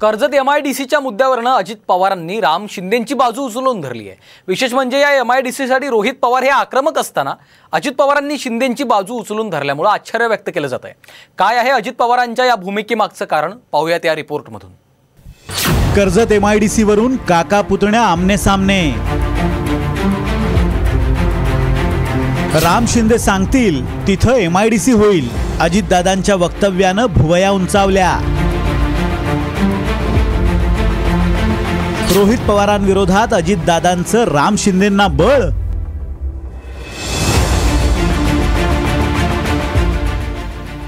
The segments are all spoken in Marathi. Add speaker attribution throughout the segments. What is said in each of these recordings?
Speaker 1: कर्जत एम आय डी सीच्या मुद्द्यावरनं अजित पवारांनी राम शिंदेंची बाजू उचलून धरली आहे. विशेष म्हणजे या एम आय डी सीसाठी रोहित पवार हे आक्रमक असताना अजित पवारांनी शिंदेंची बाजू उचलून धरल्यामुळे आश्चर्य व्यक्त केलं जात आहे काय आहे अजित पवारांच्या या भूमिकेमागचं कारण? पाहूयात या रिपोर्टमधून.
Speaker 2: Karjat M I D C वरून काका पुतण्या आमने सामने. राम शिंदे सांगतील तिथं एम आय डी सी होईल. अजितदादांच्या वक्तव्यानं भुवया उंचावल्या. रोहित पवारांविरोधात अजितदादांचं राम शिंदेंना बळ.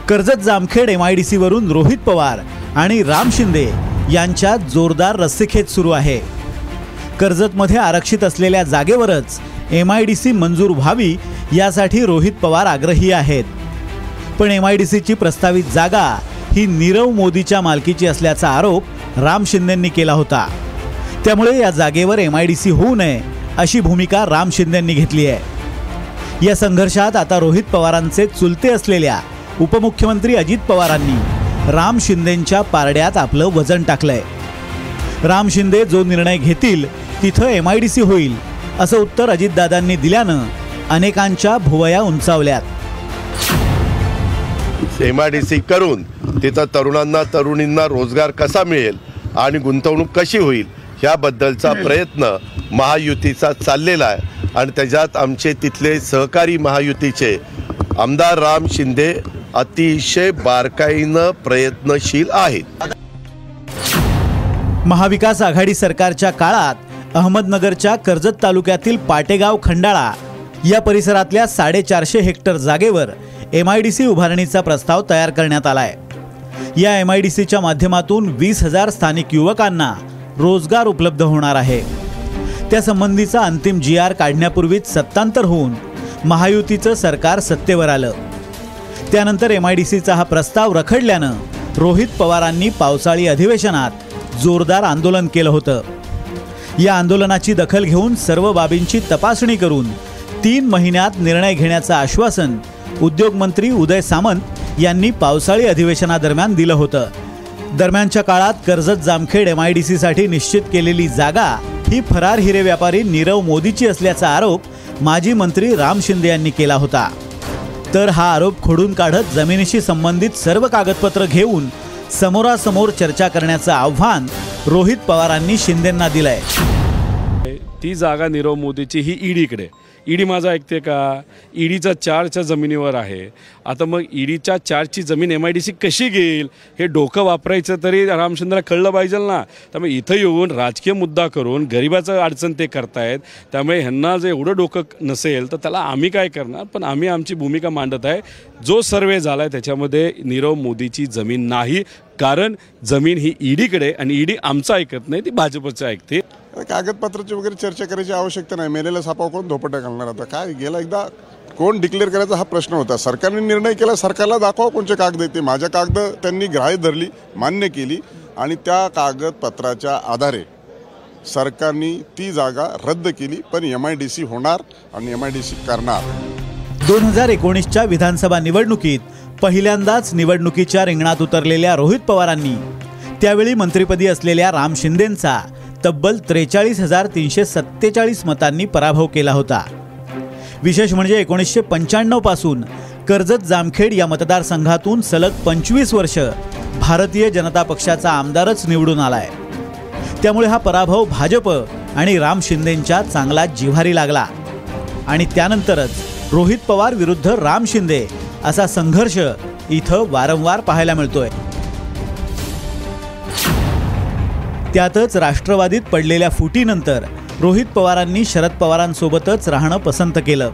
Speaker 2: Karjat Jamkhed M I D वरून रोहित पवार आणि राम शिंदे यांच्यात जोरदार रस्सीखेच सुरू आहे. कर्जतमध्ये आरक्षित असलेल्या जागेवरच एम आय डी सी मंजूर व्हावी यासाठी रोहित पवार आग्रही आहेत. पण एम आय डी सीची प्रस्तावित जागा ही नीरव मोदीच्या मालकीची असल्याचा आरोप राम शिंदेंनी केला होता. त्यामुळे या जागेवर एम आय डी सी होऊ नये अशी भूमिका राम शिंदेंनी घेतली आहे. या संघर्षात आता रोहित पवारांचे चुलते असलेल्या उपमुख्यमंत्री अजित पवारांनी राम शिंदेंच्या पारड्यात आपलं वजन टाकलंय. राम शिंदे जो निर्णय घेतील तिथं एम आय डी सी होईल असं उत्तर अजितदादांनी दिल्यानं अनेकांच्या भुवया उंचावल्यात.
Speaker 3: एम आय डी सी करून तिथं तरुणांना तरुणींना रोजगार कसा मिळेल आणि गुंतवणूक कशी होईल ह्याबद्दलचा प्रयत्न महायुतीचा चाललेला आहे. आणि त्याच्यात आमचे तिथले सहकारी महायुतीचे आमदार राम शिंदे अतिशय बारकाईनं प्रयत्नशील आहेत.
Speaker 2: महाविकास आघाडी सरकारच्या काळात अहमदनगरच्या कर्जत तालुक्यातील पाटेगाव खंडाळा या परिसरातल्या साडेचारशे हेक्टर जागेवर एम आय डी सी उभारणीचा प्रस्ताव तयार करण्यात आला आहे या एम आय डी सीच्या माध्यमातून वीस हजार स्थानिक युवकांना रोजगार उपलब्ध होणार आहे. त्यासंबंधीचा अंतिम जी आर काढण्यापूर्वीच सत्तांतर होऊन महायुतीचं सरकार सत्तेवर आलं. त्यानंतर एम आय डी सीचा हा प्रस्ताव रखडल्यानं रोहित पवारांनी पावसाळी अधिवेशनात जोरदार आंदोलन केलं होतं. या आंदोलनाची दखल घेऊन सर्व बाबींची तपासणी करून तीन महिन्यात निर्णय घेण्याचं आश्वासन उद्योगमंत्री उदय सामंत यांनी पावसाळी अधिवेशनादरम्यान दिलं होतं. दरम्यानच्या काळात Karjat Jamkhed M I D सीसाठी निश्चित केलेली जागा ही फरार हिरे व्यापारी नीरव मोदीची असल्याचा आरोप माजी मंत्री राम शिंदे यांनी केला होता. तर हा आरोप खोडून काढत जमिनीशी संबंधित सर्व कागदपत्र घेऊन समोरासमोर चर्चा करण्याचं आव्हान रोहित पवारांनी शिंदेंना दिलंय.
Speaker 4: ती जागा नीरव मोदीची ही ईडीकडे ईडी माझं ऐकते का? ईडीचा चारच्या जमिनीवर आहे. आता मग ईडीच्या चारची जमीन एम आय डी सी कशी घेईल? हे डोकं वापरायचं तरी रामचंद्रला कळलं पाहिजे ना. त्यामुळे इथं येऊन राजकीय मुद्दा करून गरिबाचं अडचण ते करतायत. त्यामुळे ह्यांना जर एवढं डोकं नसेल तर त्याला आम्ही काय करणार? पण आम्ही आमची भूमिका मांडत आहे. जो सर्वे झाला आहे त्याच्यामध्ये नीरव मोदीची जमीन नाही. कारण जमीन ही ईडीकडे आणि ईडी आमचं ऐकत नाही ती भाजपचं ऐकते.
Speaker 5: कागदपत्राची वगैरे चर्चा करायची आवश्यकता नाही. मेलेला सापाव कोण धोपटा घालणार आता? काय? गेला एकदा कोण डिक्लेअर करायचा हा प्रश्न होता. सरकारने निर्णय केला सरकारला दाखवा कोणचे कागद येते माझ्या कागद त्यांनी ग्राह्य धरली मान्य केली आणि त्या कागदपत्राच्या आधारे सरकारने ती जागा रद्द केली पण एम आय डी सी होणार आणि एम आय डी सी करणार.
Speaker 2: दोन हजार एकोणीसच्या विधानसभा निवडणुकीत पहिल्यांदाच निवडणुकीच्या रिंगणात उतरलेल्या रोहित पवारांनी त्यावेळी मंत्रिपदी असलेल्या राम शिंदेंचा तब्बल त्रेचाळीस हजार तीनशे सत्तेचाळीस मतांनी पराभव केला होता. विशेष म्हणजे एकोणीसशे पंच्याण्णवपासून कर्जत जामखेड या मतदारसंघातून सलग पंचवीस वर्ष भारतीय जनता पक्षाचा आमदारच निवडून आलाय. त्यामुळे हा पराभव भाजप आणि राम शिंदेंच्या चांगला जिव्हारी लागला. आणि त्यानंतरच रोहित पवार विरुद्ध राम शिंदे असा संघर्ष इथं वारंवार पाहायला मिळतोय. त्यातच राष्ट्रवादीत पडलेल्या फुटीनंतर रोहित पवारांनी शरद पवारांसोबतच राहणं पसंत केलं.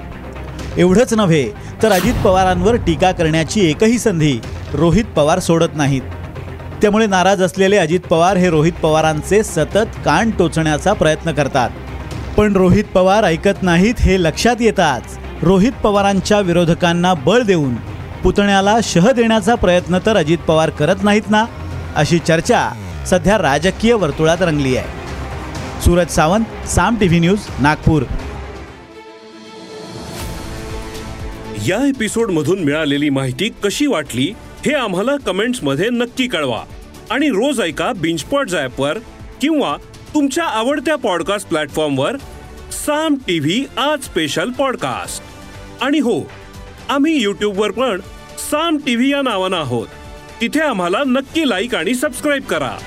Speaker 2: एवढंच नव्हे तर अजित पवारांवर टीका करण्याची एकही संधी रोहित पवार सोडत नाहीत. त्यामुळे नाराज असलेले अजित पवार हे रोहित पवारांचे सतत कान टोचण्याचा प्रयत्न करतात. पण रोहित पवार ऐकत नाहीत हे लक्षात येताच रोहित पवारांच्या विरोधकांना बळ देऊन पुतण्याला शह देण्याचा प्रयत्न तर अजित पवार करत नाहीत ना? अशी चर्चा सध्या राजकीय वर्तुळात रंगली आहे. Suraj Sawant Saam TV news Nagpur.
Speaker 6: या एपिसोड मधून मिळालेली माहिती कशी वाटली हे आम्हाला कमेंट्समध्ये नक्की कळवा. आणि रोज ऐका बिंचपॉट वर किंवा तुमच्या आवडत्या पॉडकास्ट प्लॅटफॉर्मवर साम टीव्ही आज स्पेशल पॉडकास्ट आणि हो आम्ही यूट्यूबवर पण साम टीव्ही या नावानं आहोत. तिथे आम्हाला नक्की लाईक आणि सबस्क्राईब करा.